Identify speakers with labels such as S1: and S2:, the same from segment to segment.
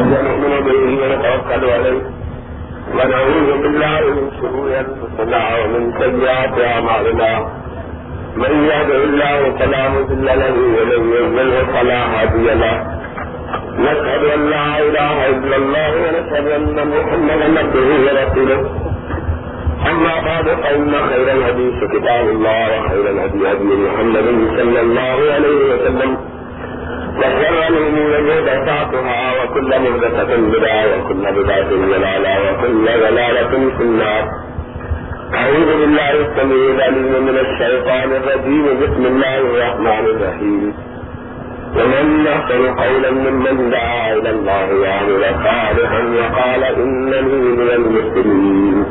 S1: ونؤمن به ونتوكل عليه، ونعوذ بالله من شرور انفسنا ومن سيئات اعمالنا من يهده الله فلا مضل له، ومن يضلل فلا هادي له. نشهد ان لا اله الا الله، ونشهد ان محمدا عبده ورسوله. اما بعد فان خير الحديث كتاب الله، وخير الهدي هدي محمد صلى الله عليه وسلم. وشر محدثاتها وكل وكل وكل في النار. أعوذ بالله السميع العليم من الشيطان الرجيم. بسم الله الرحمن الرحيم. ومن قولا ممن دعا إلى الله وعمل صالحا وقال إنني من المسلمين.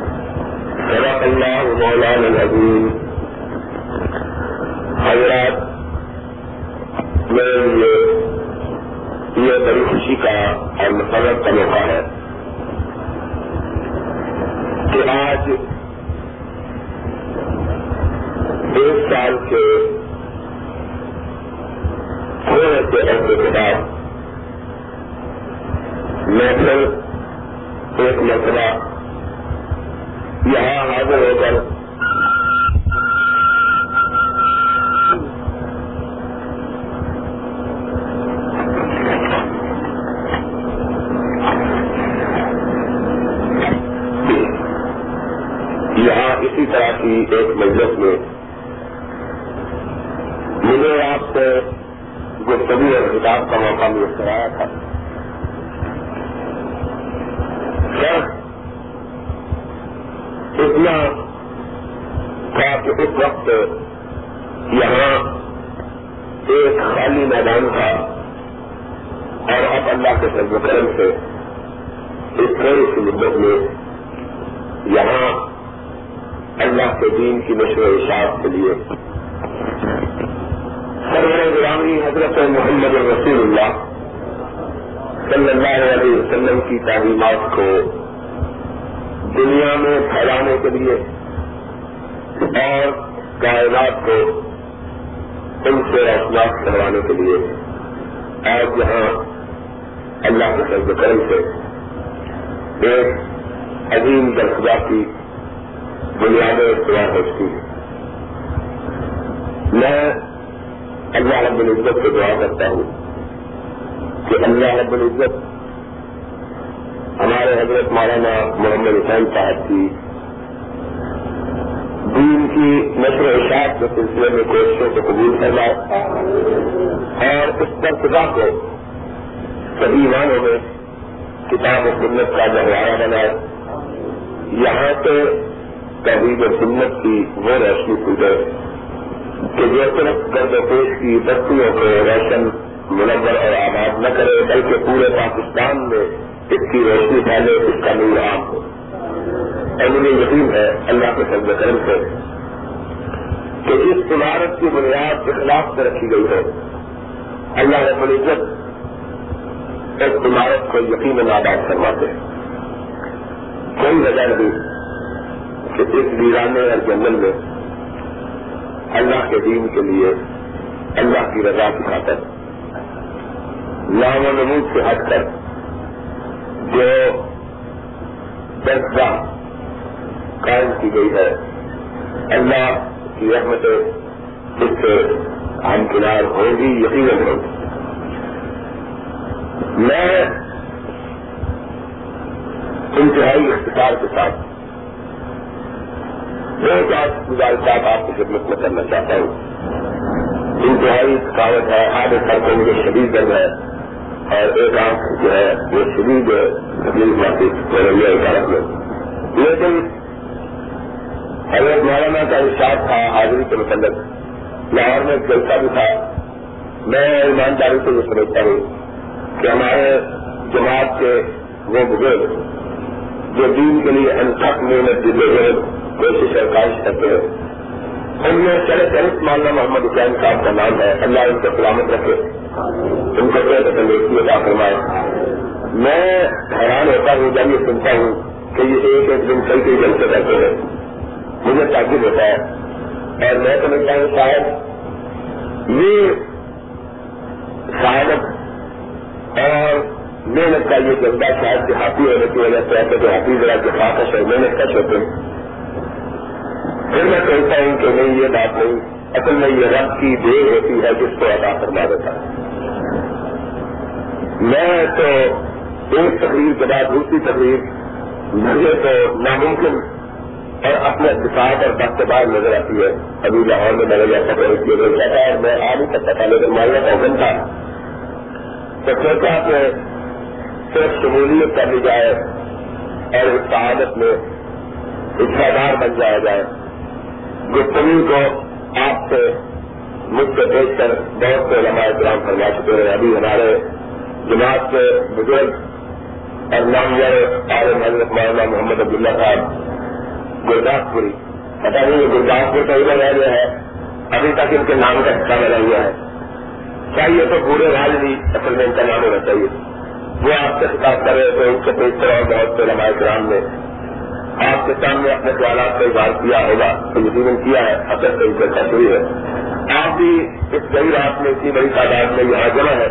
S1: صدق الله مولانا العظيم. حضرات میرے لیے یہ بڑی خوشی کا اور مسرت کا موقع ہے کہ آج ایک سال کے تھوڑے سے عرصے کے بعد میں پھر ایک مرتبہ یہاں حاضر ہو کر یہاں اسی طرح کی ایک مجلس میں مجھے آپ سے گفتگو اور کتاب کا موقع مل کرایا تھا سر اتنا تھا کہ اس وقت یہاں ایک خالی میدان تھا اور اب اللہ کے سرد کرم سے اس تھوڑی سی مدت میں یہاں اللہ کے دین کی نشر و اشاعت کے لیے۔ سرور غلامی حضرت محمد رسول اللہ صلی اللہ علیہ وسلم کی تعلیمات کو دنیا میں پھیلانے کے لیے اور کائنات کو ان سے روشناس کروانے کے لیے آج یہاں اللہ کے سرد کرم سے ایک عظیم درخوا کی بنیادیں اختیار ہوتی ہیں۔ میں اللہ رب العزت سے دعا کرتا ہوں کہ اللہ رب العزت ہمارے حضرت مولانا محمد حسین صاحب کی دین کی نشر و اشاعت کے سلسلے میں کوششوں کو قبول کرنا اور اس پر کو سبھی معنوں میں کتاب و سنت کا گہوارہ بنائے۔ یہاں سے توحید و سنت کی وہ روشنی پھوٹے کہ جو صرف گرد پیش کی بستیوں کو روشن، منور اور آباد نہ کرے، بلکہ پورے پاکستان میں اس کی روشنی پھیلے، اس کا نور عام ہو۔ اور مجھے یقین ہے اللہ کے سرد کرم سے کہ جس عمارت کی بنیاد کے خلاف سے رکھی گئی ہے۔ اللہ رب العزت اس عمارت کو یقین آباد کرواتے ہیں۔ کوئی وجہ نہیں۔ کہ اس ویرانے اور جنگل میں اللہ کے دین کے لیے اللہ کی رضا کی خاطر نام و نمود سے ہٹ کر جو درخواہ قائم کی گئی ہے، اللہ کی رحمت اس سے ہم کنار ہوگی یقیناً ہوگی میں انتہائی اختصار کے ساتھ دو چار گزارشات آپ کی خدمت میں کرنا چاہتا ہوں۔ انتہائی تھکاوٹ ہے، آدھے سر کو مجھے شدید درد ہے، اور ایک آنکھ جو ہے، وہ شدید تکلیف محسوس ہو رہی میں۔ لیکن حضرت مولانا کا ارشاد تھا، حاضری کے متعلق۔ لاہور میں جلسہ بھی تھا۔ میں ایمانداری سے یہ سمجھتا ہوں کہ ہمارے جماعت کے وہ بزرگ جو دین کے لیے انتھک محنت جدے ہوئے کوشش اور کاش کرتے ہیں۔ ان میں چلے چلت مولانا محمد حسین صاحب کا نام ہے۔ اللہ ان کو سلامت رکھے۔ ان کو کوئی تندرستی عطا فرمائے۔ میں حیران ہوتا ہوں، جب یہ سنتا ہوں کہ یہ ایک ایک دن کئی کئی جلسے رہتے ہیں۔ مجھے تعجب ہوتا ہے۔ اور میں سمجھتا ہوں شاید یہ شہادت اور محنت کا یہ جذبہ شاید دیہاتی ہونے کی وجہ سے ایسے دیہاتی ذرا دفاقش اور محنت کش ہوتے ہیں۔ پھر میں کہتا ہوں کہ نہیں، یہ بات نہیں۔ اصل میں یہ رب کی دیر ہوتی ہے جس کو ادا کروا دیتا ہے۔ میں تو ایک تقریر کے بعد دوسری تقریر، مجھے تو ناممکن اور اپنے اتفاق اور وقت بعد نظر آتی ہے۔ ابھی لاہور میں نظر جیسا کیا جاتا ہے میں آ نہیں سکتا تھا لیکن ماننا کا تھا۔ تو سوچا کہ صرف شمولیت کر لی جائے اور اس شہادت میں حصہ دار بن جایا جائے۔ گفتگو کو آپ سے مجھ سے دیکھ کر بہت سے لمبا احترام کروا چکے ہیں۔ ابھی ہمارے جماعت کے بزرگ اور نامور عالم حضرت مولانا محمد عبداللہ صاحب گرداس پوری پتا نہیں یہ گرداس پور کا رہ گیا ہے، ابھی تک ان کے نام کا حصہ بنا ہوا ہے۔ چاہیے تو پورے راج بھی اصل میں ان کا نام ہونا چاہیے۔ وہ آپ سے خطاب کر رہے تھے، ان سے پیشتر اور بہت سے لمائے کرام نے آپ کے سامنے اپنے خیالات کا اظہار کیا ہوگا، تو یقیناً کیا ہے؟ اصل سے چرچا ہوئی ہے۔ آپ بھی اس گئی رات میں، اتنی بڑی تعداد میں یہاں جمع ہے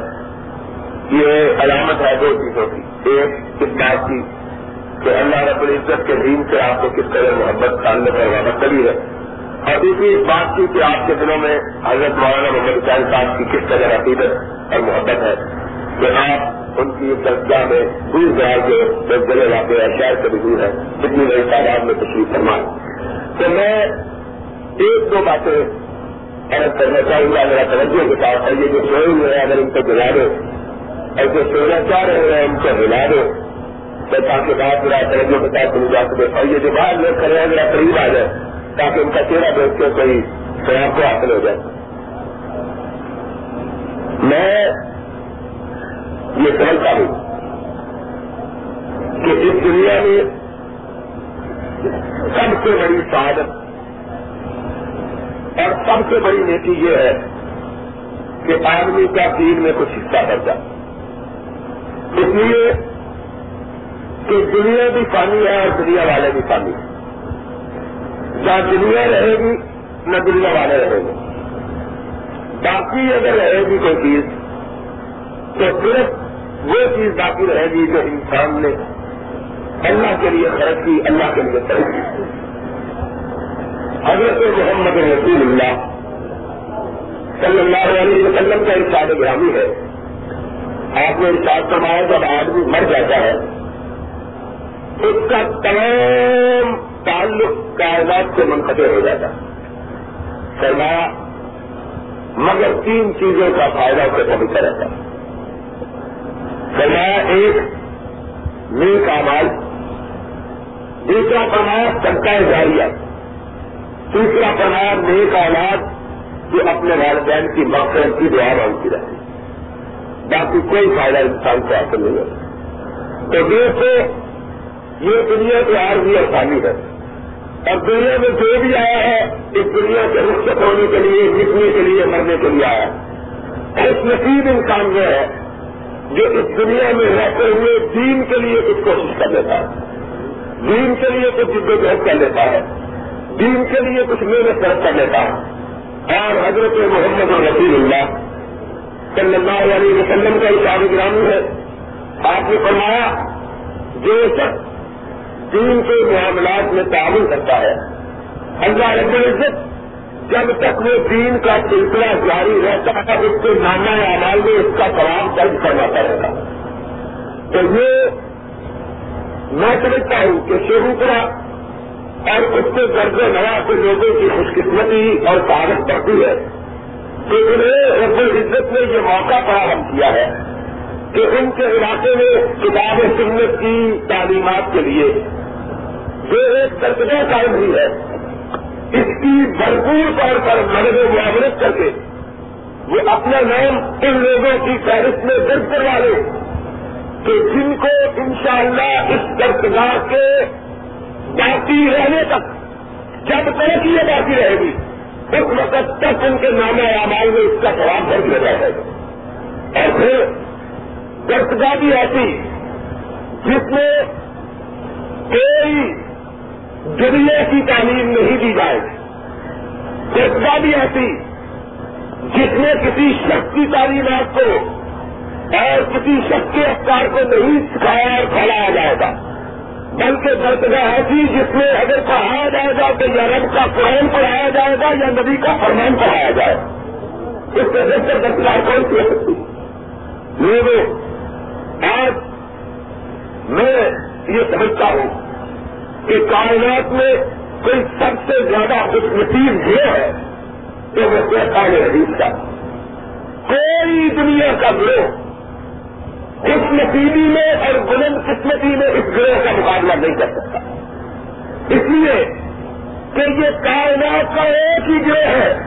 S1: یہ علامت ہے دو چیزوں کی۔ ایک، اس بات کی کہ اللہ رب العزت کے دین سے آپ کو کس طرح محبت، تعلق اور وابستہ کری ہے۔ اور دوسری اس بات کی کہ آپ کے دنوں میں حضرت مولانا محمد حسین صاحب کی کس طرح عقیدت اور محبت ہے کہ آپ ان کی درجہ میں دور دراز جو بزرے واقع ہے شہر سے بھی دور ہے کتنی بڑی تعداد میں تشریف فرمائیں تو میں ایک دو باتیں الگ کرنا چاہوں گا میرا توجہ کے ساتھ یہ جو سوئے ہوئے ہیں، اگر ان کو جلا دو اور جو سونا چاہ رہے ہیں، ان کو ہلا دو تاکہ بات میرا توجہ کے ساتھ سنی جا سکے۔ اور یہ جو بات لوگ کر رہے ہیں میرا قریب آ جائے تاکہ ان کا چہرہ دیکھ کے کوئی سواب کو حاصل ہو جائے۔ میں یہ سمجھتا ہوں کہ اس دنیا میں سب سے بڑی سعادت اور سب سے بڑی نیتی یہ ہے کہ آدمی کا دین میں کچھ حصہ بڑھ جائے۔ اس لیے کہ دنیا بھی پانی ہے اور دنیا والے بھی پانی ہے جہاں دنیا رہے گی، نہ دنیا والے رہیں گے۔ باقی اگر رہے گی کوئی چیز تو صرف وہ چیز باقی رہے گی جو انسان نے اللہ کے لیے خرچ کی، اللہ کے لیے خرچ کی۔ حضرت محمد رسول اللہ صلی اللہ علیہ وسلم کا ارشاد گرامی ہے۔ آپ نے ارشاد فرمایا، جب آدمی مر جاتا ہے، اس کا تمام تعلق کائنات سے منقطع ہو جاتا سرمایہ مگر تین چیزوں کا فائدہ اسے پہنچتا رہتا ہے۔ سرمایہ ایک نیک آمال دوسرا فرمایا سبکا جاریہ، تیسرا فرمایا نیک اولاد جو اپنے والدین کی مقصد کی دعا مانگتی رہتی۔ باقی کوئی فائدہ انسان کو حاصل نہیں ہوتا۔ تو دیکھو یہ دنیا کی عارضی آسانی ہے۔ اور دنیا میں جو بھی آیا ہے، اس دنیا سے رخصت ہونے کے لیے جتنے کے لیے، مرنے کے لیے آیا ایک نصیب انسان وہ ہے۔ جو اس دنیا میں رہتے ہوئے دین کے لیے کچھ کوشش کر لیتا ہے۔ دین کے لیے کچھ جدوجہد کر لیتا ہے۔ دین کے لیے کچھ محنت کر لیتا ہے۔ اور حضرت محمد رسول اللہ صلی اللہ علیہ وسلم کا اشار گرامی ہے۔ آپ نے فرمایا، جو شخص دین کے معاملات میں تعاون کرتا ہے، اللہ رب العزت جب تک وہ دین کا سلسلہ جاری رہتا ہے، اس کے نامہ اعمال میں اس کا کلام درج کرنا پڑے گا۔ تو یہ میں سمجھتا ہوں کہ شروع کرا اور اس کے درج نوا کے لوگوں کی خوش قسمتی اور تعارف بڑھتی ہے کہ انہیں رب العزت نے یہ موقع فراہم کیا ہے کہ ان کے علاقے میں کتاب سنت کی تعلیمات کے لیے جو ایک ترکنا قائم ہوئی ہے۔ اس کی بھرپور طور پر مدد معاونت کر کے وہ اپنا نام ان لوگوں کی فہرست میں درج کروا لے کہ جن کو انشاءاللہ اس درگاہ کے باقی رہنے تک جب تک یہ باقی رہے گی، اس وقت تک ان کے نام اعمال میں اس کا سواب کر دیا جائے گا۔ اور پھر بھی ایسی جس میں کوئی دنیا کی تعلیم نہیں دی جائے گی جذبہ بھی ایسی، جس میں کسی شخص کی تعلیمات کو اور کسی شخص کے افکار کو نہیں سکھایا اور پھیلایا جائے گا۔ بلکہ درتگاہ ایسی جس میں اگر پڑھایا جائے گا تو یا رب کا قرآن پڑھایا جائے گا یا نبی کا فرمان پڑھایا جائے۔ اس سے بہتر درتگاہ کون سی ہو سکتی میرے آج میں یہ سمجھتا ہوں کہ کائنات میں کوئی سب سے زیادہ خوش نصیب یہ ہے کہ وہ کہتا ہے حدیث کا کوئی دنیا کا گروہ خوش نصیبی میں اور بلند قسمتی میں اس گروہ کا مقابلہ نہیں کر سکتا۔ اس لیے کہ یہ کائنات کا ایک ہی گروہ ہے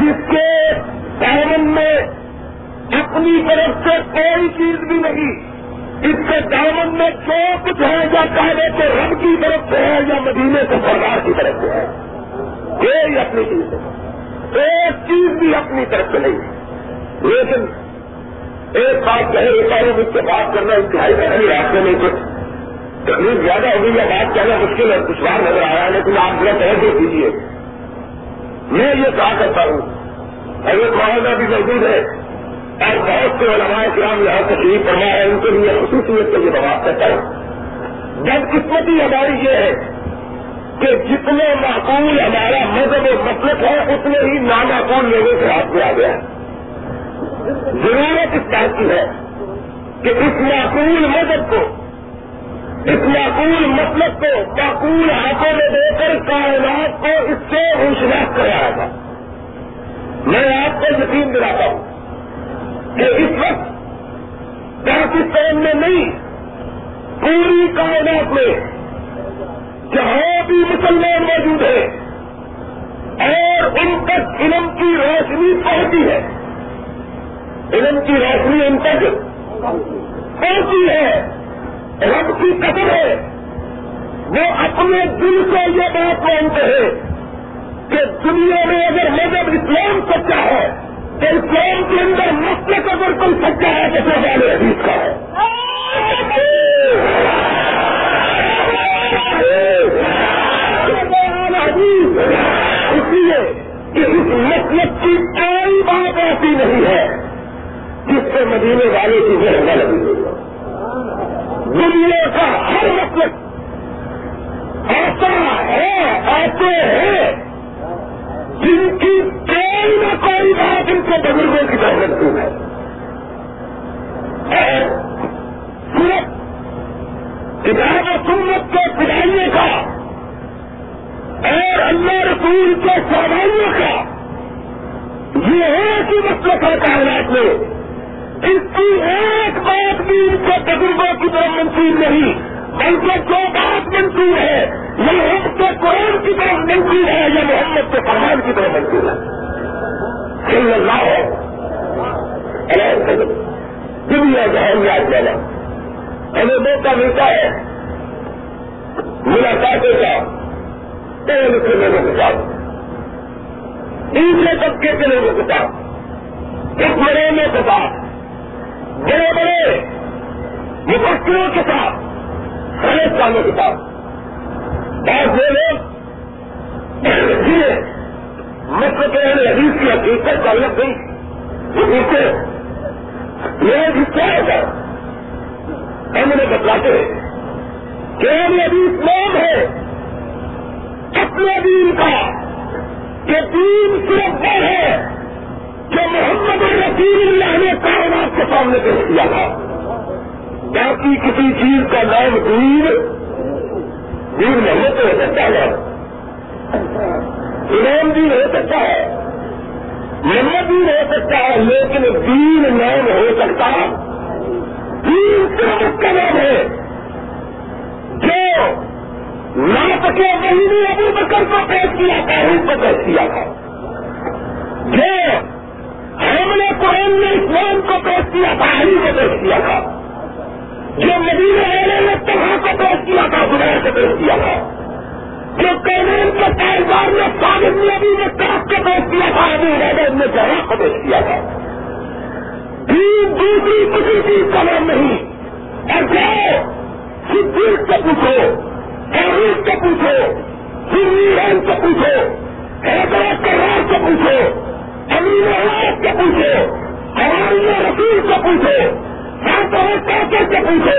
S1: جس کے دامن میں اپنی طرف سے کوئی چیز بھی نہیں۔ اس کے دامن میں جو کچھ ہے یا کہنے کے رب کی طرف سے ہے یا مدینے سے سرکار کی طرف سے ہے؟ کوئی اپنی چیز ہے ایک چیز بھی اپنی طرف سے نہیں۔ ہے لیکن ایک بات کہے ایک بار مجھ سے بات کرنا انتہائی نہیں راستے میں کچھ۔ تکلیف زیادہ ہوگی یا بات کہنا مشکل ہے، دشوار نظر آ رہا ہے، لیکن آپ ذرا توجہ کیجیے میں یہ کہا کرتا ہوں اگر معاہدہ بھی موجود ہے اور بہت سے علماء کرام یہاں تشریف پڑھا ہے ان کے لیے خصوصیت سے یہ بات کرتا ہوں۔ جب قسمتی ہماری یہ ہے کہ جتنے معقول ہمارا مذہب و مسلک ہے، اتنے ہی نامعقول لوگوں سے ہاتھ میں آ گیا ہے۔ ضرورت اس بات کی ہے کہ اس معقول مدد کو، اس معقول مطلب کو معقول ہاتھوں میں دے کر کائنات کو اس سے ہوشناک کرایا تھا میں آپ کو یقین دلاتا ہوں کہ اس وقت پاکستان میں نہیں، پوری کائنات میں جہاں بھی مسلمان موجود ہیں اور ان تک علم کی روشنی پہنچی ہے۔ علم کی روشنی ان تک پہنچی ہے۔ رب کی قدر ہے۔ وہ اپنے دل سے یہ بات مانتے ہیں کہ دنیا میں اگر مذہب اسلام سچا ہے تو کے اندر مسلک اگر کوئی سچا ہے تو پھر والے حدیث کا ہے۔ اس لیے کہ اس مسلک کی کوئی بات ایسی نہیں ہے جس سے مدینے والے کی نہ لگی ہوئی دنیا کا ہر مطلب ایسا ہے، ایسے ہیں جن کی کوئی نہ کوئی بات ان کو بزرگوں کی طرف لگتی ہے۔ صرف کتاب و سنت کے پڑھائیے کا اور اللہ رسول کے سوائیوں کا، یہ ایک ہی مسئلہ ہے کائنات میں۔ اس کی ایک بات بھی ان کے تجربوں کی طرف منسوخ نہیں، بلکہ جو بات منسوخ ہے۔ یہ اس کے قرآن کی طرف منسوخ ہے یا محمد کے فرمان کی طرف منسوخ ہے؟ صلی اللہ ہے۔ دنیا جہاں یاد لینا ہمیں موقع ملتا ہے۔ ملاقاتوں کا پڑھے لکھے لوگوں کے ساتھ تیسرے طبقے کے لوگوں کے ساتھ اس مرینے کے ساتھ۔ بڑے بڑے مفکروں کے ساتھ۔ خرید والوں کے ساتھ۔ بعض وہ لوگ جنہیں مطلب حدیث کی حقیقت تعلق گئی وہ یہ حصہ ہوتا ہم انہیں بتلاتے ہیں کہ ہم حدیث نام ہے اپنے دین کا کہ دین صرف وہ ہے جو محمد رسول اللہ نے کائنات کے سامنے پیش کیا تھا۔ باقی کسی چیز کا نام دین دین محمد تو ہو سکتا ہے؟ امام دین ہو سکتا ہے محمد دین ہو سکتا ہے، لیکن دین نام ہو سکتا دین صرف اس کا نام ہے جو نہ سکے وہی نے ابو بکر کو پیش کیا تھا اس کو پیش کیا تھا۔ جو ہم نے قرآن میں اسلام کو پیش کیا تھا علی کو پیش کیا تھا۔ جو مدینہ والے نے تباہ کو پیش کیا تھا خدا کو پیش کیا تھا۔ جو قانون کے کاروبار نے ثابت نبی نے طرف کو پیش کیا تھا، ابھی عبید نے جہاں کو پیش کیا تھا۔ تین دوسری کسی چیز کا نام نہیں۔ اور جاؤ، صدیق سے پوچھو تاریخ سے پوچھو سنی سے پوچھو حیدرآباد کے راج سے پوچھو امیر سے پوچھو ہمارے اللہ رسول کو پوچھو۔ ساتھ کیسے سے پوچھو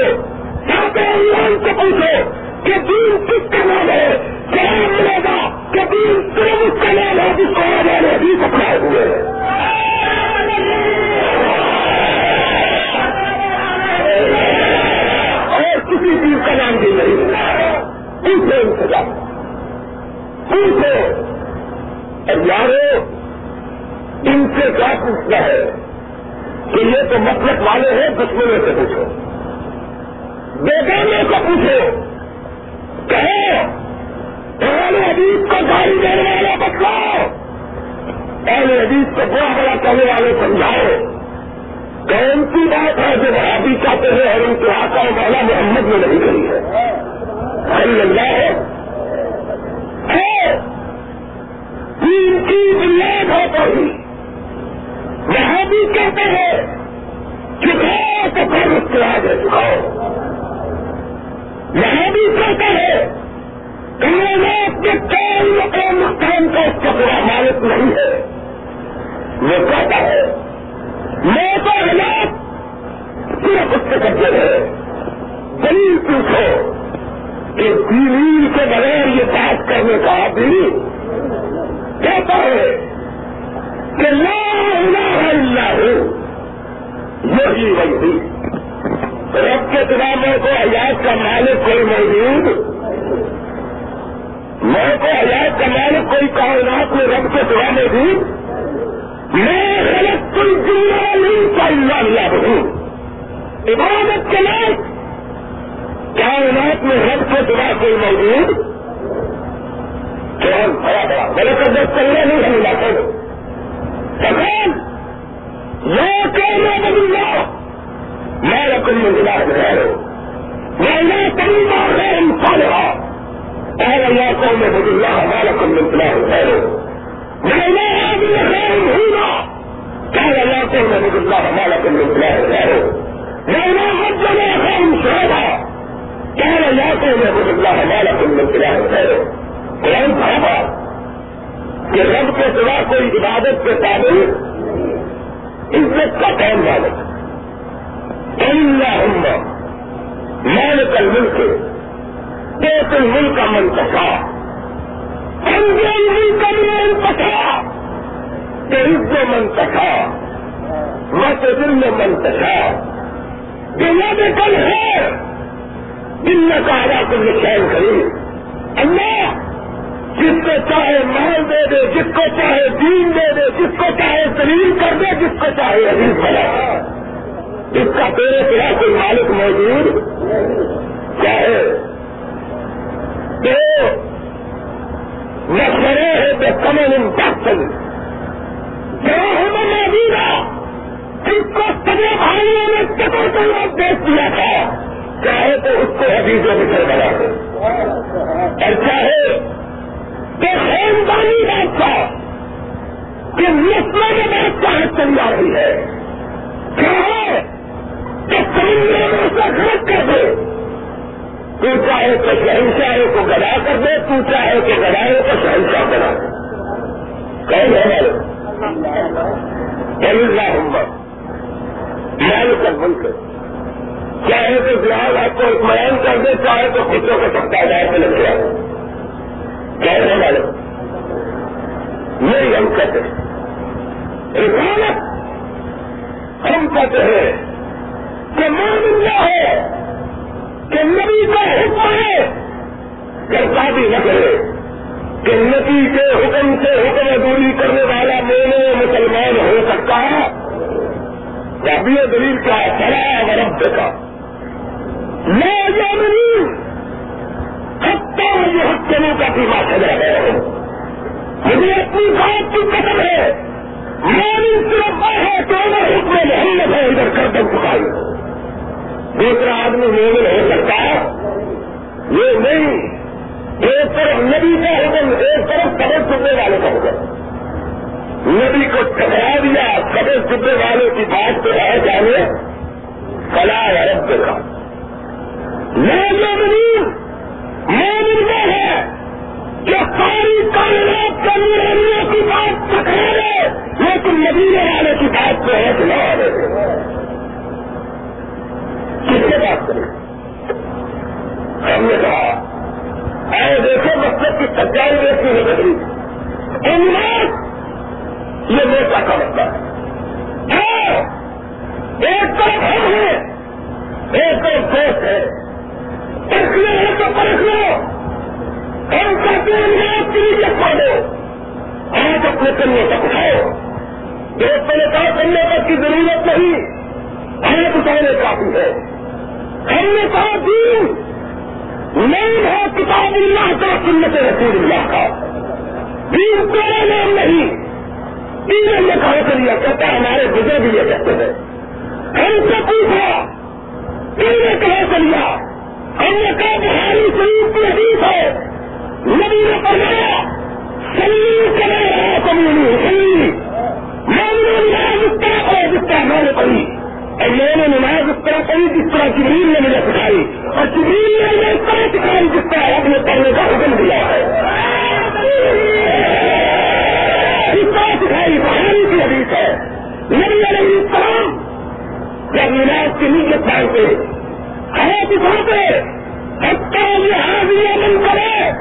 S1: ساتھ ایمان سے پوچھو کہ دین کس کا نام ہے؟ کیا ملے گا کہ دین صرف اس کا نام ہے جس کو آنے والے بھی سپلائے ہوئے اور کسی چیز کا نام بھی نہیں پوچھو انتظام پوچھو یارو، ان سے کیا پوچھنا ہے؟ کہ یہ تو مطلب والے ہیں، دشمنوں سے پوچھو۔ بیگانے کو پوچھو۔ کہو پہلے حدیث کو گاڑی دینے والا بتلاؤ پہلے حدیث کو بڑا بڑا کرنے والے سمجھاؤ۔ کون سی بات ہے جو وہ ابھی چاہتے ہیں اور ان کے آقا والا محمد میں نہیں کری ہے۔ اللہ ہے۔ تین کی بنیاد ہو پڑی یہاں بھی کہتے ہیں چکاؤ کے آگے چکاؤ یہاں بھی کہتے ہیں کائنات کے کوئی مقام مقام کا اس کا پورا مالک نہیں ہے۔ وہ کہتا ہے میں تو حالات صرف اس سے کرتے ہیں۔ دلیل پوچھو کہ دلیل کے بغیر یہ بات کرنے کا دلیل کہتا ہے کہ لا الہ الا ہو یہی وہی رب کے میں کو حیات کا مالک کوئی موجود؟ میں کو حیات کا مالک کوئی کائنات میں رب کے سوا موجود؟ میں غلط کوئی دنیا نہیں کا اللہ ہوں عبادت کے لائق کائنات میں رب کے سوا کوئی موجود؟ کیا بڑا بڑا بڑے کر دس کرنے نہیں ہم علاقے میں سکون کہنا بدلا میں رقم مزلا رہے میں یہ کئی بار ہے انسان رہا۔ پہلے اللہ کو میں بدلا ہمارا کم مزلا رہے میں نے آدمی خیر بھولا پہلے اللہ کو میں بدلا ہمارا کم مزلا رہے میں نے حد جگہ خیر شہدا پہلے اللہ کو میں بدلا ہمارا کم مزلا رہے قرآن صاحبہ کہ رب کے سوا کوئی عبادت کے قابل عزت کا کون مالک۔ اللہ مالک الملک ایک ملک کا منتخا انجل ملک کا منتخا کہ عز منتخا مت دل میں منتخا دل کل ہے دل میں کہا کل شہر خرید اللہ، جس کو چاہے مال دے دے، جس کو چاہے دین دے دے، جس کو چاہے دلیل کر دے، جس کو چاہے عزیز بنا اس کا تیرے سوا کوئی مالک موجود چاہے تو نشرے ہے تو کمل انفیکشن جو ہمیں موجود جس کو سبھی بھائیوں نے کبھی کبھی دیکھ دیا تھا؟ چاہے تو اس کو حدیثوں میں بنا دے۔ اور چاہے کہ خاندانی بادشاہ، کہ نسلوں میں بادشاہ چلی آ رہی ہے۔ کیا کہ سمندر میں اسے خرچ کر دے۔ تو چاہے تو شہنشاہوں کو گڑا کر دے، تو چاہے کہ گڑائے کو شہنشاہ بنا دے۔ کون ہے محمد مالک ملک چاہے تو فلحال آپ کو اطمینان کر دے، چاہے تو خوشوں کو سکتا جائے تو لگ جائے۔ کہنے والے یہی ہم کہتے ہیں۔ رسالت ہم کہتے ہیں۔ کہ مان اللہ ہے کہ نبی کا حکم ہے، کہ شادی نہ کرے۔ کہ نبی کے حکم سے حکم دوری کرنے والا میرے مسلمان ہو سکتا ہے۔ ابھی دلیل کا چلا رب کا۔ میں یہ سب یہ حکموں کا بھی بات رہا ہے۔ مجھے اپنی بات کی قدم ہے۔ میری صرف ہے دونوں حکم محمد ہے ادھر کر دم چکائی دوسرا آدمی مومن ہو سکتا ہے یہ نہیں، ایک طرف نبی کا حکم، ایک طرف قبر چبنے والے کا حکم۔ نبی کو ٹکرا دیا، قبر چبنے والے کی بات پہ رہ جانے۔ فلاح رب کا میں مومنین مومن وہ ہے کہ ساری کائنات کے نورانیوں کی بات پکڑا لے لیکن مدینے والے کی بات کو ایک نہ کس سے بات کریں؟ ہم نے کہا، اے دیکھو مطلب کی سچائی دیکھتی ہے بدلی اناج یہ نیتا کا مطلب ہے۔ ایک طرف ہم ہیں، ایک طرف دوست ہے پرکھنا ہے تو پرکھ لو ہم کہتے ہیں آپ کے لیے پڑھ دو آپ اپنے کنیوں تک اٹھاؤ ایک میں نے کہا کرنے تک کی ضرورت نہیں۔ ہمیں اٹھانے کافی ہے ہم نے کہا، دین نہیں ہے کتاب اللہ کا، سنت رسول اللہ کا۔ دین تیرا نام نہیں۔ تین نے کہا کر لیا کہتا ہے، ہمارے بزرگ بھی یہ کہتے ہیں۔ ہم سے پوچھا تین نے کہا کر لیا۔ ہم نے کہا، بہاری شریف کی حدیث ہے۔ نبی نے فرمایا سلی کرے رہا کمیونی سلی میں نے نماز اس طرح پڑھا جس طرح میں نے پڑھی۔ اور میں نے نماز اس طرح پڑھی جس طرح جبریل نے مجھے سکھائی اور جبریل نے مجھے اس طرح سکھائی جس طرح آپ نے پڑھنے کا حکم دیا ہے۔ اس طرح سکھائی بہاری کی حدیث ہے۔ نبی علیہ السلام جب نماز کی نیت مانگتے ہاتھ اٹھاتے اچھا یہ حاضری من کرے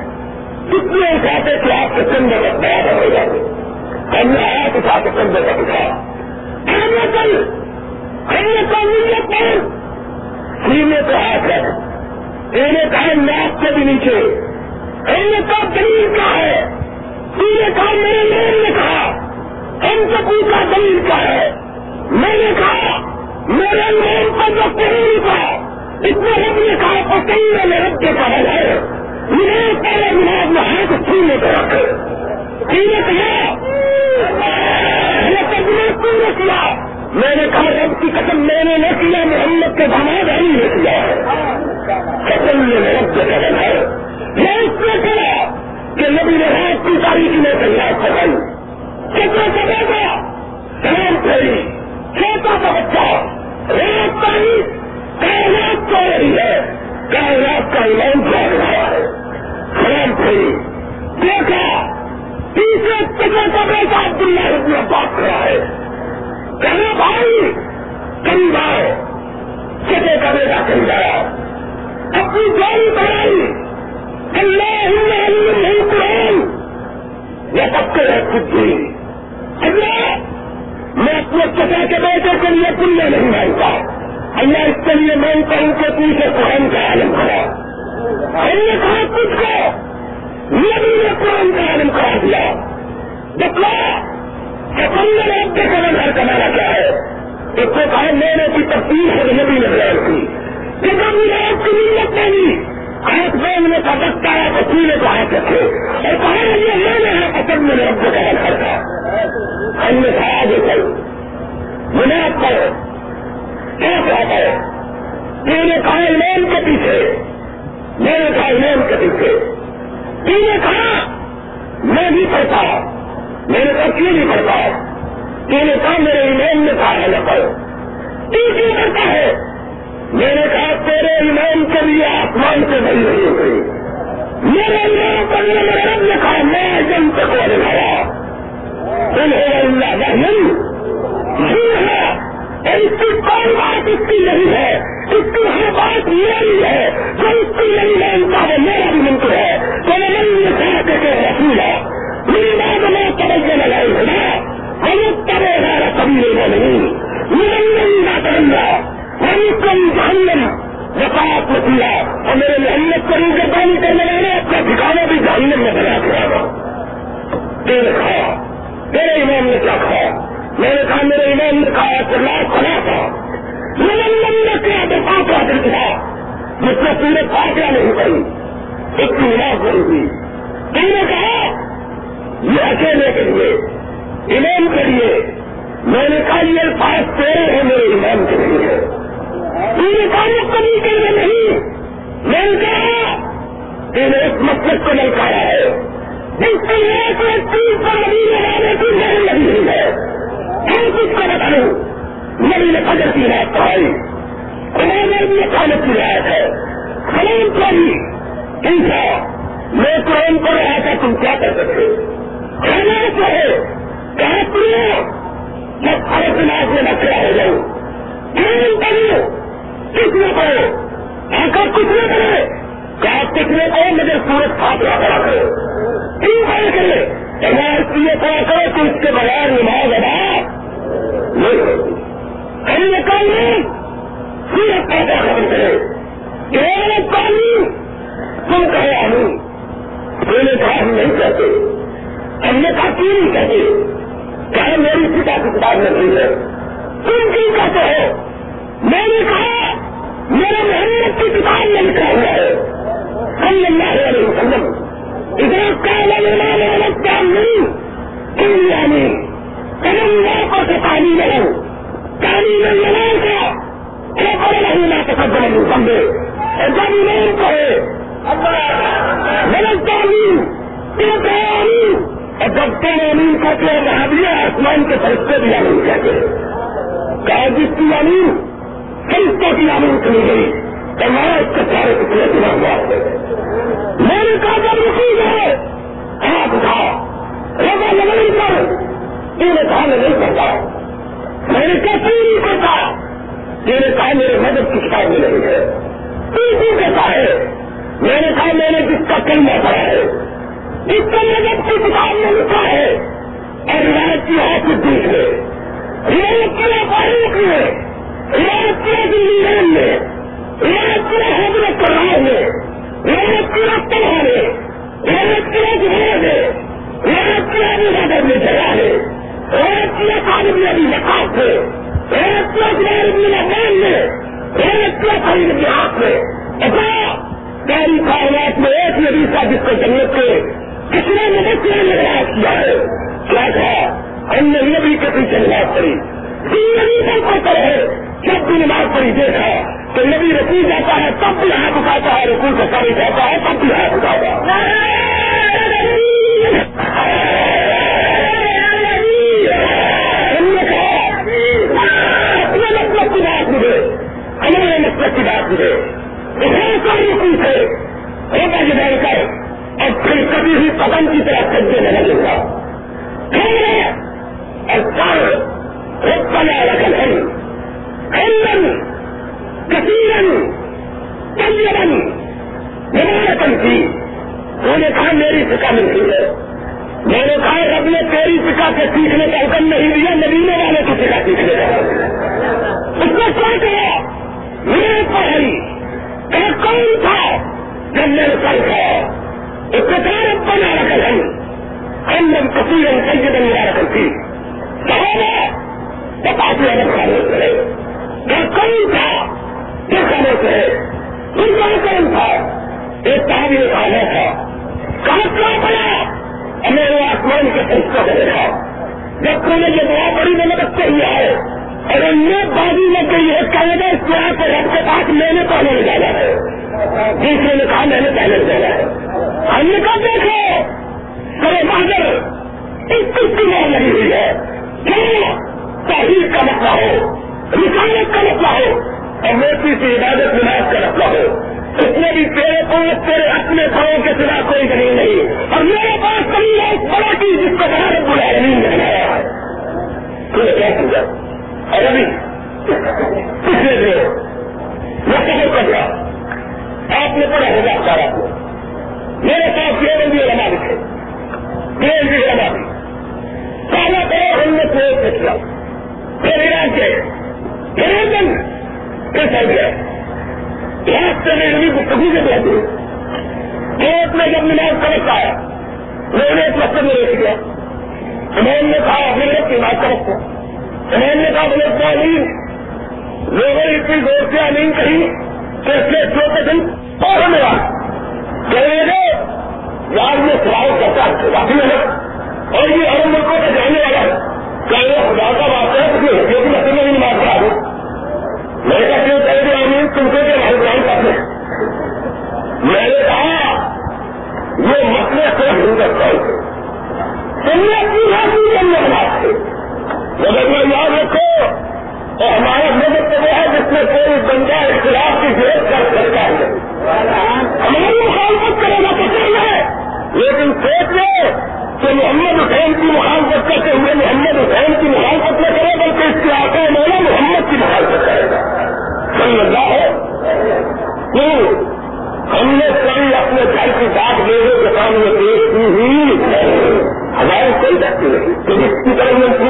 S1: کتنے اٹھاتے کہ آپ کے سندر میں پیدا ہو جاتے ہم نے ہاتھ اٹھا کے سندر کا دکھایا ہم نے کل ہم نے کل نیت پر سینے پہ ہاتھ ہے۔ انہیں کہا ناک کے بھی نیچے۔ ہم نے کہا دلیل کا ہے۔ سینے کہا میرے لوگ نے کہا۔ ہم سے پوچھا دلیل کا ہے۔ میں نے کہا، میرے لوگ پر جو کہیں تھا اتنے رب نے کہا پسند ہے رب کے کہا ہے۔ نماز پہلے نماز میں ہاتھ سینے پہ رکھے سینے کیا یہ تجمہ پورے کیا میں نے کہا، رب کی قسم، میں نے نہ کیا، محمد کے دماغ علی نے کیا۔ قسم قسم نے رب کے قدم ہے۔ میں اس نے کہا کہ نبی نے رات کی تاریخ میں تیار کروائی کتنا سب گا سلام پھیری چھوٹا سا بچہ یہ سب خود بھی۔ اللہ، میں اپنے چچا کے بیٹے کے لیے پنیہ نہیں مانگتا۔ اللہ، اس کے لیے مانگتا ہوں کہ پیچھے قرآن کا عالم کرا ہم نے کہا کچھ کو نبی نے قرآن کا عالم کرا دیا۔ بتلا سکندر آپ کے قدم ہر کمانا کیا ہے؟ اس کو کہا، میں نے کی تفصیل سے نبی نے بیان کی۔ کہ جب آپ کی نیت نہیں ہاتھ مانگنے کا وقت آیا تو سینے کو ہاتھ رکھے اور کہا یہ میں نے ہاتھ اصل میں رب کو قدم کرتا ہم نے کہا آگے چل مناف کرو۔ کیا کہتا ہے میں نے کہا کے پیچھے۔ میں نے کہا امام کے پیچھے۔ تم نے کہا میں نہیں پڑھتا میں نے کہا کیوں نہیں پڑھتا تم نے کہا میرے امام نے کہا ہے نہ پڑھو۔ تو کیوں کرتا ہے؟ میں نے کہا، تیرے امام کے لیے آسمان سے بھری نہیں ہو گئی میرے امام پر نے رب نے کہا، میں جن تک وہ لگایا انہیں اللہ بہن یہ ہے۔ اس کی کوئی بات اس کی نہیں ہے۔ اس کی ہر بات میری ہے۔ جو اس کی نہیں مانتا وہ میرا بھی منتر وقات میں کیا اور میرے محمد کریم کے پانی کرنے والے اپنا ٹھکانا بھی جہنم میں بنا کے آگا تیرے کھایا تیرے امام نے کیا کھایا میں نے کہا، میرے امام نے کہا کہ لاکھ کھلا تھا۔ میں کیا دفاع کا دل تھا جس میں پورے فاصلہ نہیں پڑی ایک کی نماز نہیں ہوئی۔ تم نے کہا، یہ اکیلے کے لیے امام کے لیے۔ میں نے کہا، یہ الفاظ تیرے ہیں، میرے امام کے لیے۔ تم نے کمی کے لیے نہیں میں نے کہا کہ نے اس مقصد کو للکایا ہے۔ جس کو ایک تیس پر نہیں لگانے کی نہیں لگی ہوئی ہے۔ ہم کچھ کو بتاؤں؟ نبی نے فجر کی رات پڑھائی قرآن نے خالد کی رات ہے۔ سلام پڑھی انسا میں قرآن کو رہا تھا، تم کیا کر سکتے کھانا چاہے کہاں پڑھو میں ہر دماغ میں نہ کھڑا ہو جاؤں۔ کھانا کرو کس نے کرو آ کچھ نہ کرے کیا کچھ نہ کرو مجھے سورج پھاپڑا کھڑا کرو۔ کیوں کھڑا کرے؟ میں اس لیے کھڑا کرو کہ اس کے بغیر نماز ادا نہیں ہوتی۔ ہم نے سورج پیدا ختم کرے۔ کہ قانون تم کہے ہم میں نے کہا ہم نہیں کہتے۔ ہم نے کہا کیوں نہیں کہتے؟ کہا میری پتا کی کتاب میں نہیں ہے۔ تم کیوں کہتے ہو؟ میں نے کہا میرے محمد کی کتاب میں لکھا ہوا ہے۔ ہم اللہ علیہ وسلم۔ ادھر کالا نمانے والا کام نہیں۔ کیوں یعنی قدم لا پر سے پانی میں ہوں پانی میں لڑائی کا کیا پڑے نہیں نہ تصدر سمجھے جب نہیں کہے غلط تعلیم اور جب تم امین کہتے ہیں وہاں بھی آسمان کے فرشتے بھی امین کہتے ہیں۔ کہا جس کی امین؟ فرشتوں کی امین سنی گئی تو میں اس کے سارے کتنے سنا ہوا میں نے کہا جب رسید ہے ہاتھ اٹھا رضا لگائی پر تم نے کہا میں نہیں کرتا میں نے کہا کیوں نہیں کرتا میں نے کہا میرے مدد کی کتاب میں نہیں ہے۔ تم کیوں کہتا ہے، میں نے کہا، میں نے جس کا کلمہ پڑھا ہے، جس کا مدد کی کتاب میں لکھا ہے، اور روایت کی ہاتھ دیکھ لے۔ روایت کیا فاروق نے روایت کیا دلی میں روایت کیا حضرت کرائے میں روایت کیا طلحہ نے روایت کیا جہاں نے روایت کیا میں جگہ ہے روایت کیا طالب نے بھی ہے روایت کیا جلال ابن الرحمان نے روایت کیا خالد ابن ہاتھ میں ساری کائنات میں ایک نبی تھا جس کو جنت کے کتنے مدد نے نگراج کیا ہے؟ کیا کہا ہم نے نبی کے پیچھے نماز پڑھی۔ تین نبی سب کو کرے جب بھی دیکھا تو نبی رکو جاتا ہے، تب بھی ہاتھ اٹھاتا ہے رکو سے ساری جاتا ہے، تب بھی ہاتھ اٹھاتا ہے۔ مطلب کی بات مجھے، ہمارے مطلب کی بات مجھے۔ رکو سے ہوتا جدھر کر اور پھر کبھی بھی پتن کی طرح سجے میں نہیں ہوگا اور کر رکنا رکھن ہندن کثیرن کلیرن نمارتن کی۔ انہوں نے کہا، میری فکا نہیں ہے۔ میں نے کہا، رب نے تیری فکا سے سیکھنے کا حکم نہیں دیا نبینے والے کی فکا سیکھنے کا۔ اس نے کیا کہا میرے پڑھائی کہ کون تھا جب میرے کل تھا اس کے سارے بنا رکھل ہم ہم جب کثیر سید ملا رکھل تھی صحابہ بتاتے الگ کھانے سے کہ کون تھا؟ کس کھانے سے ان کا کون تھا، ایک تعبیر کھانا تھا۔ کہاں کیا بنا؟ میرے آسمان کے فیصلہ کو دیکھا جب تم نے یہ دعا بڑی میں مدد چاہیے ہے، اور ان میں بازی لگ گئی ہے کہنے اس طرح سے رب کے پاس میں نے پہلے لے جانا ہے۔ دوسرے نے کہا، میں نے پہلے لے جانا ہے۔ ہم نے کہا دیکھو سرے بہادر، اس کی مار لگی ہوئی ہے۔ کیوں؟ تحریر کا مسئلہ ہو، رسالت کا مسئلہ ہو۔ اور سے عبادت نماز کا مسئلہ ہو۔ اس میں بھی تیرے پاس تیرے اپنے پڑوں کے سوا کوئی دلیل نہیں اور میرے پاس کئی لوگ بڑا کی جس کو بڑا بلا نہیں بنایا ہے۔ کیا سمجھا اور ابھی پچھلے دن میں سفر کر گیا۔ آپ نے پڑھا ہوگا سارا۔ کو میرے پاس یہ بندی لما لکھے پلین بھی لما دی پہلا پڑھا ہم نے پلین سے کیا پھر ایران کے پھر دن کیسا گیا۔ یہاں سے میں ابھی گفتگو سے بیٹھی ایک میں جب نماز کرتا آیا، میں نے ایک مقصد میں رکھ گیا۔ امام نے کہا، اپنے لوگ کی بات کرتا امام نے کہا، بولے تعلیم لوگوں نے اتنی زور سے امین کہی کہ اس کے چھوٹے دن اور ہمیں کہنے گے یار یہ سوال کرتا ہے کافی الگ اور یہ ہر ملکوں کا جانے والا ہے۔ کیا یہ خدا کا بات ہے؟ کہ حقیقت مسئلے میں بھی نماز پڑھا دوں۔ میں کہا کیوں کہہ دیا امین تم سے کہ بھائی جان کرتے میں نے کہا، یہ مسئلے صرف ہندوستان سے تم نے اپنی حاصل کرنے بات سے مگر میں یاد رکھو اور ہمارا مدد تو وہ ہے جس میں کوئی بندہ اختلاف کی ضرورت کر سکتا ہے۔ ہماری مخالفت کرنا تو چاہیے لیکن سوچ لو کہ محمد حسین کی مخالفت کرتے ہوئے محمد حسین کی مخالفت نہ کرے بلکہ اس کے آتے مولا محمد کی مخالفت کرے گا۔ صلی اللہ ہے؟ تو ہم نے کبھی اپنے گھر کی بات لوگوں کے سامنے پیش کی ہوئی۔ ہماری کوئی بات نہیں۔ تو جس کی طرح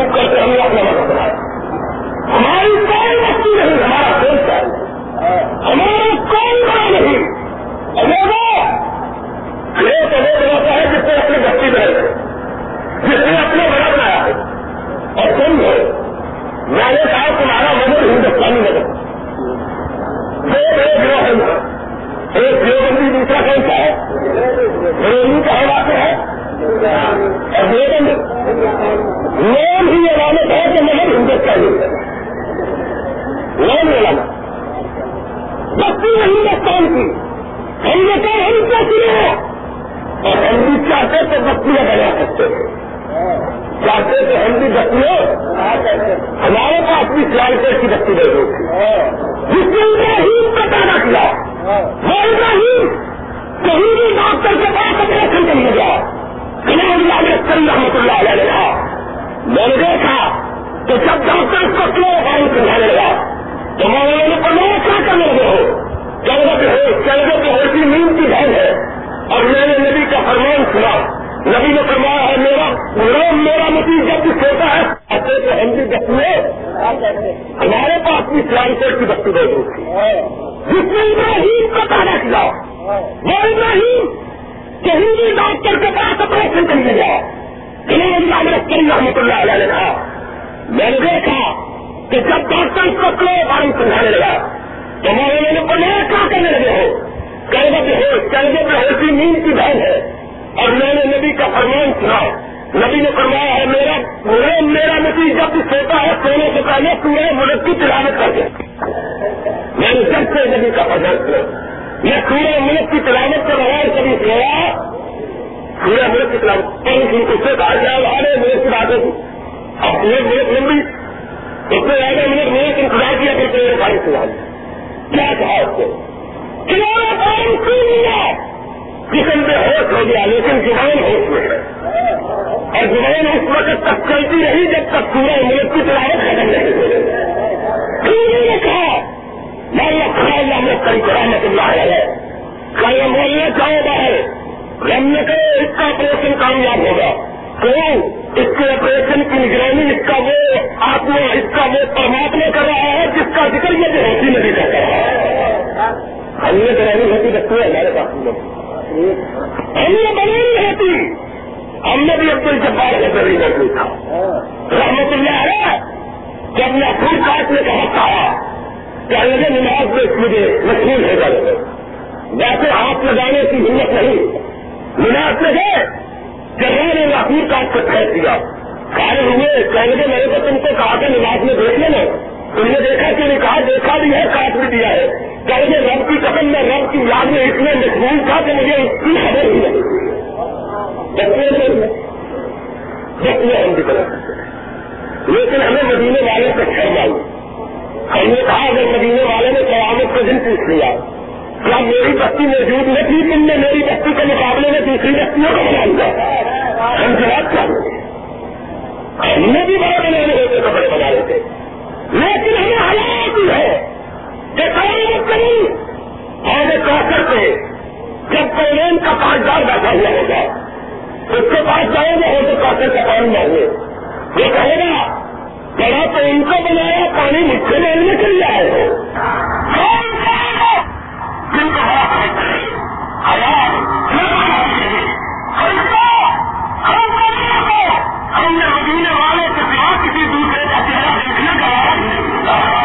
S1: کلبت ہو کلبت ہوتی نیند کی بہن ہے۔ اور میں نے نبی کا فرمان سنا۔ نبی نے فرمایا ہے، میرا میرا نتیجہ جب بھی سوتا ہے، سونے سے پہلے پورے ملک کی تلاوت کر دیں میں نے سب سے نبی کا فضل کیا یہ پورے ملک کی تلاوت کے بغیر کبھی سویا پورے ملک کی تلاوت۔ اس سے کہا جائے والے ملک کی باتیں تھی اب پورے ملک لمبی۔ اس سے زیادہ ملک ملک انتظار کیا کرتے ہیں بھائی سوال کیا کہا اس کو؟ کنارا کام کیوں ملا جسم میں ہوش ہو گیا، لیکن زبان ہوش میں ہے۔ اور زبان اس وقت تک چلتی رہی جب تک پورے ملک کی تلاوت ختم نہیں ہوئی۔ کیوں نے کہا؟ میں اللہ میں کئی کرامت اللہ ہے کل بولنا چاہو باہر ہم نے کہ اس کا آپریشن کامیاب ہوگا۔ کیوں؟ اس کے آپریشن کی نگرانی، اس کا وہ آتما، اس کا وہ پرماتما کر رہا ہے، جس کا ذکر یہ ہوتی نہیں کر رہا ہے۔ ہم نے کرانی ہوتی رکھتی ہے ہمارے پاس ہم نے بنی نہیں ہوتی۔ ہم نے بھی اپنے جبار کا ضروری کرتی تھا۔ رحمت اللہ ہے جب میں خود کاٹ نے کہا تھا لگے نماز میں اس مجھے مشہور ہو جائے۔ ویسے ہاتھ لگانے کی ہمت نہیں۔ نماز میں گئے جگہ نے لاہور کا کو پھینک دیا۔ سارے ہوئے، کہنے کے میرے کو تم کو کہا کہ نماز میں دیکھ لینا۔ تم نے دیکھا کہ نکاح دیکھا بھی ہے، کاٹ بھی دیا ہے۔ کہنے رب کی قسم، میں رب کی یاد میں اتنے مشہور تھا کہ مجھے اس کی خبر ہی نہیں بچے ہم کی طرف لیکن ہمیں مدینے والے سے شرم آئی ہم نے کہا، اگر مدینے والے نے قیامت کا دن پوچھ لیا، کیا میری بستی موجود نہیں تھی؟ تم نے میری بستی کے مقابلے میں دوسری بستیوں کو بنا لیا۔ ہم جواب کیا؟ ہم نے بھی بڑے بنانے ہوتے کپڑے بنا لیتے۔ لیکن ہمیں حالات بھی ہے کہ قیامت کریں اور کاکر پہ جب کلین کا کاغذار بیٹھا ہوا ہوگا، اس کے پاس جائیں گے ہو تو کاکر کا کام نہ مانگے یہ کہے گا، بڑا تو ان کو بنایا، پانی مٹھے میں نکل جائے ہو ہم نے مدینے والے اللہ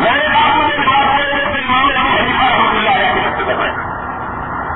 S1: میں نے آپ کو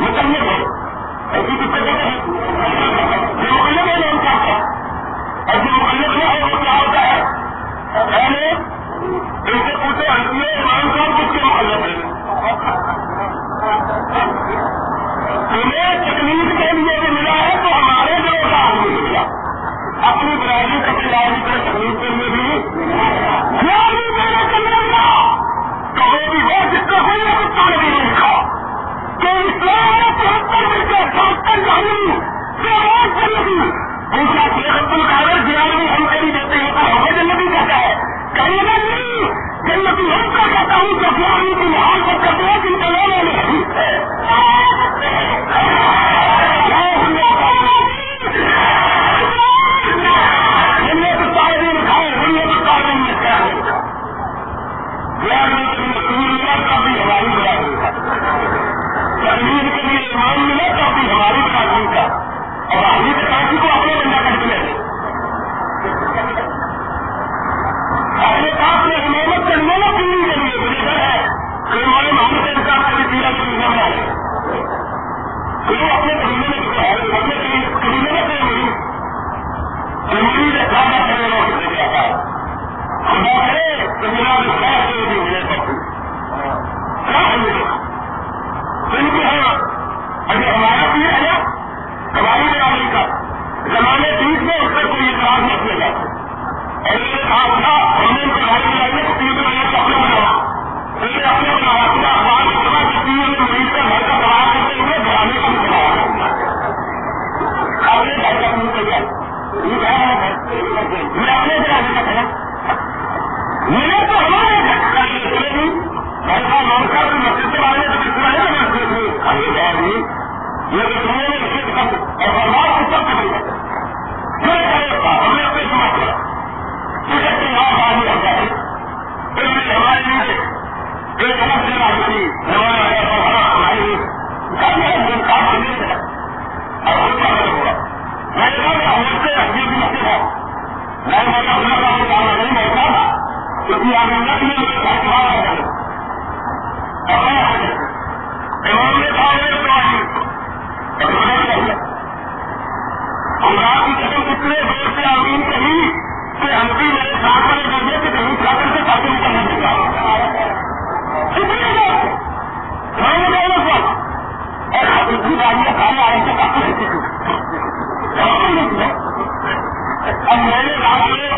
S1: مکمل ہے۔ جو مکمل ہے، وہ کا ہے۔ اور جو ہے ہوتا ہے۔ ان سے پوچھے کے لیے بھی ملا ہے، تو ہمارے ملا اپنی برادری بھی۔ جس کا کوئی کچھ نہیں لکھا۔ اسلام کے اندر مل کر اس لیے دیش میں امین کہیں کہ ہم بھی میرے ساتھ میں جگہ کہ کہیں جا کر کے کرنا چاہیے۔ اور ہم اسی گاڑیاں میرے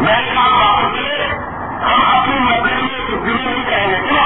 S1: میرے نام واپس ہم اپنی مدد میں کچھ نہیں کہیں گے۔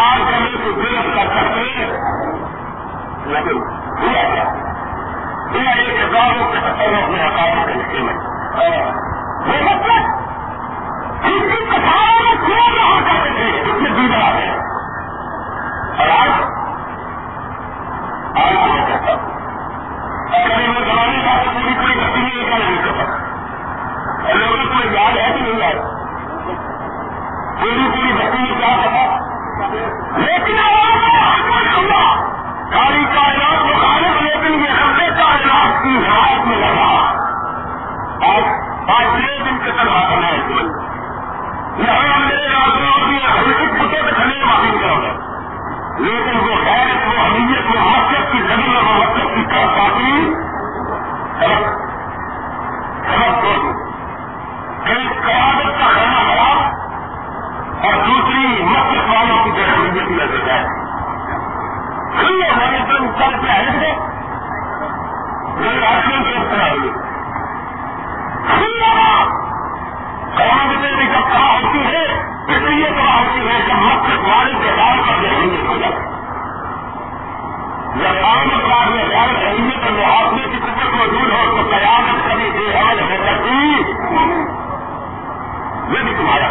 S1: انکار کرنے کو کر سکتے ہیں۔ لیکن کیا ایک ہزار اپنے کے حصے مطلب میں یہ مطلب کیوں اس ہے اور آج آج کہتا ہوں اگر میں زمانے کا پوری پوری گتی نہیں ایسا اور لوگوں کو یاد ہے کہ نہیں یاد پوری لیکن ساری کائنات مخالف لیکن یہ سب کائنات کی حالت میں لگا۔ اور پانچویں دن کے طرح بنا ہے جیون یہاں میرے راجنا کی حقیقت پتے کھڑے معلوم کر رہا لیکن وہ غیرت، وہ اہمیت وہ حاصل کی زمین اور مطلب کی کر پاتی سڑک قیادت کا کیا گیا ہے پھر یہ ہمارے پر اوپر کے آئے ہیں وہ راشن کے اوپر آئے گی پھر یہاں میں بھی جب کہا ہوتی ہے اس لیے کہا ہوتی ہے کہ مت والے کے بعد کا ذہنیت ہو یا کام کار میں غیر ذہنیت اور محاذے کی قدرت موجود ہو تو قیامت کبھی بے حال ہو سکتی یہ بھی تمہارا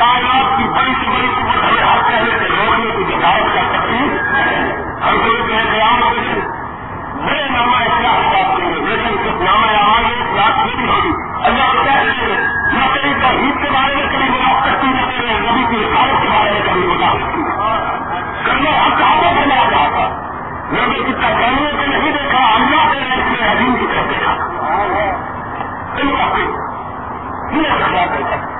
S1: کائنات کی بڑی سے بڑی قوت ہمیں سے کی کر سکتی ہم کوئی میرے گے لیکن نہیں ہوگی۔ اللہ نہ کہیں کے بارے میں کبھی بات کرتی نہ نبی کی کے بارے میں کبھی بتا سکتی کرنا ہم کہاں جاتا میں نے کتنا کہنے نہیں دیکھا، اللہ کے عظیم کی طرف دیکھا۔ ان کا یہ خیال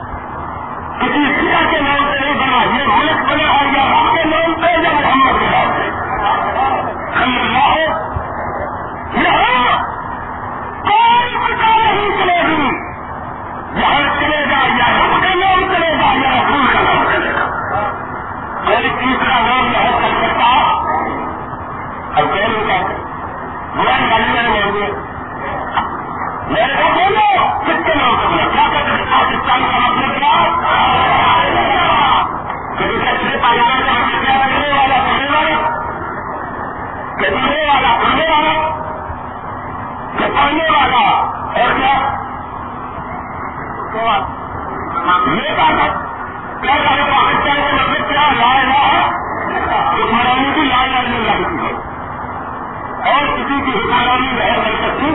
S1: کسی سیا کے نام سے نہیں بنا، یہ ملک بنا اور یا رب کے نام سے یا محمد کے نام پہ ہم اللہ یہاں کوئی پتا نہیں چلے گی۔ یہاں چلے گا یا رب کے نام چلے گا یا رسول کا نام چلے گا۔ اور تیسرا کرنے والا کرنے والا پڑھنے والا، اور کیا؟ یہ کہا کیا کہا پاکستان کا مطلب کیا لا ہے حکمرانی کی لا لا نہیں لگتی ہے اور کسی کی حکمرانی رہ نہیں سکتی۔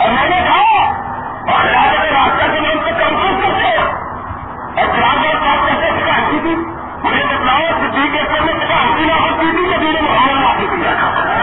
S1: اور میں نے کہا، اور راجا کے راستہ کے نام سے کنفیوز کرتے اور خراب اور صاف کرتے سکا ہنسی تھی مجھے بتلاؤ کہ ٹھیک ہے میں سکا ہنسی نہ ہوتی تھی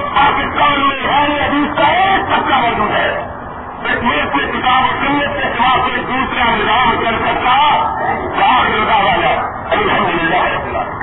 S1: پاکستان میں ہے حدیث کا ایک طبقہ موجود ہے۔ کشمیر ملک میں کتاب و سنت کے سوا کوئی دوسرا نظام کر سکتا باہر لگا والا الحمد للہ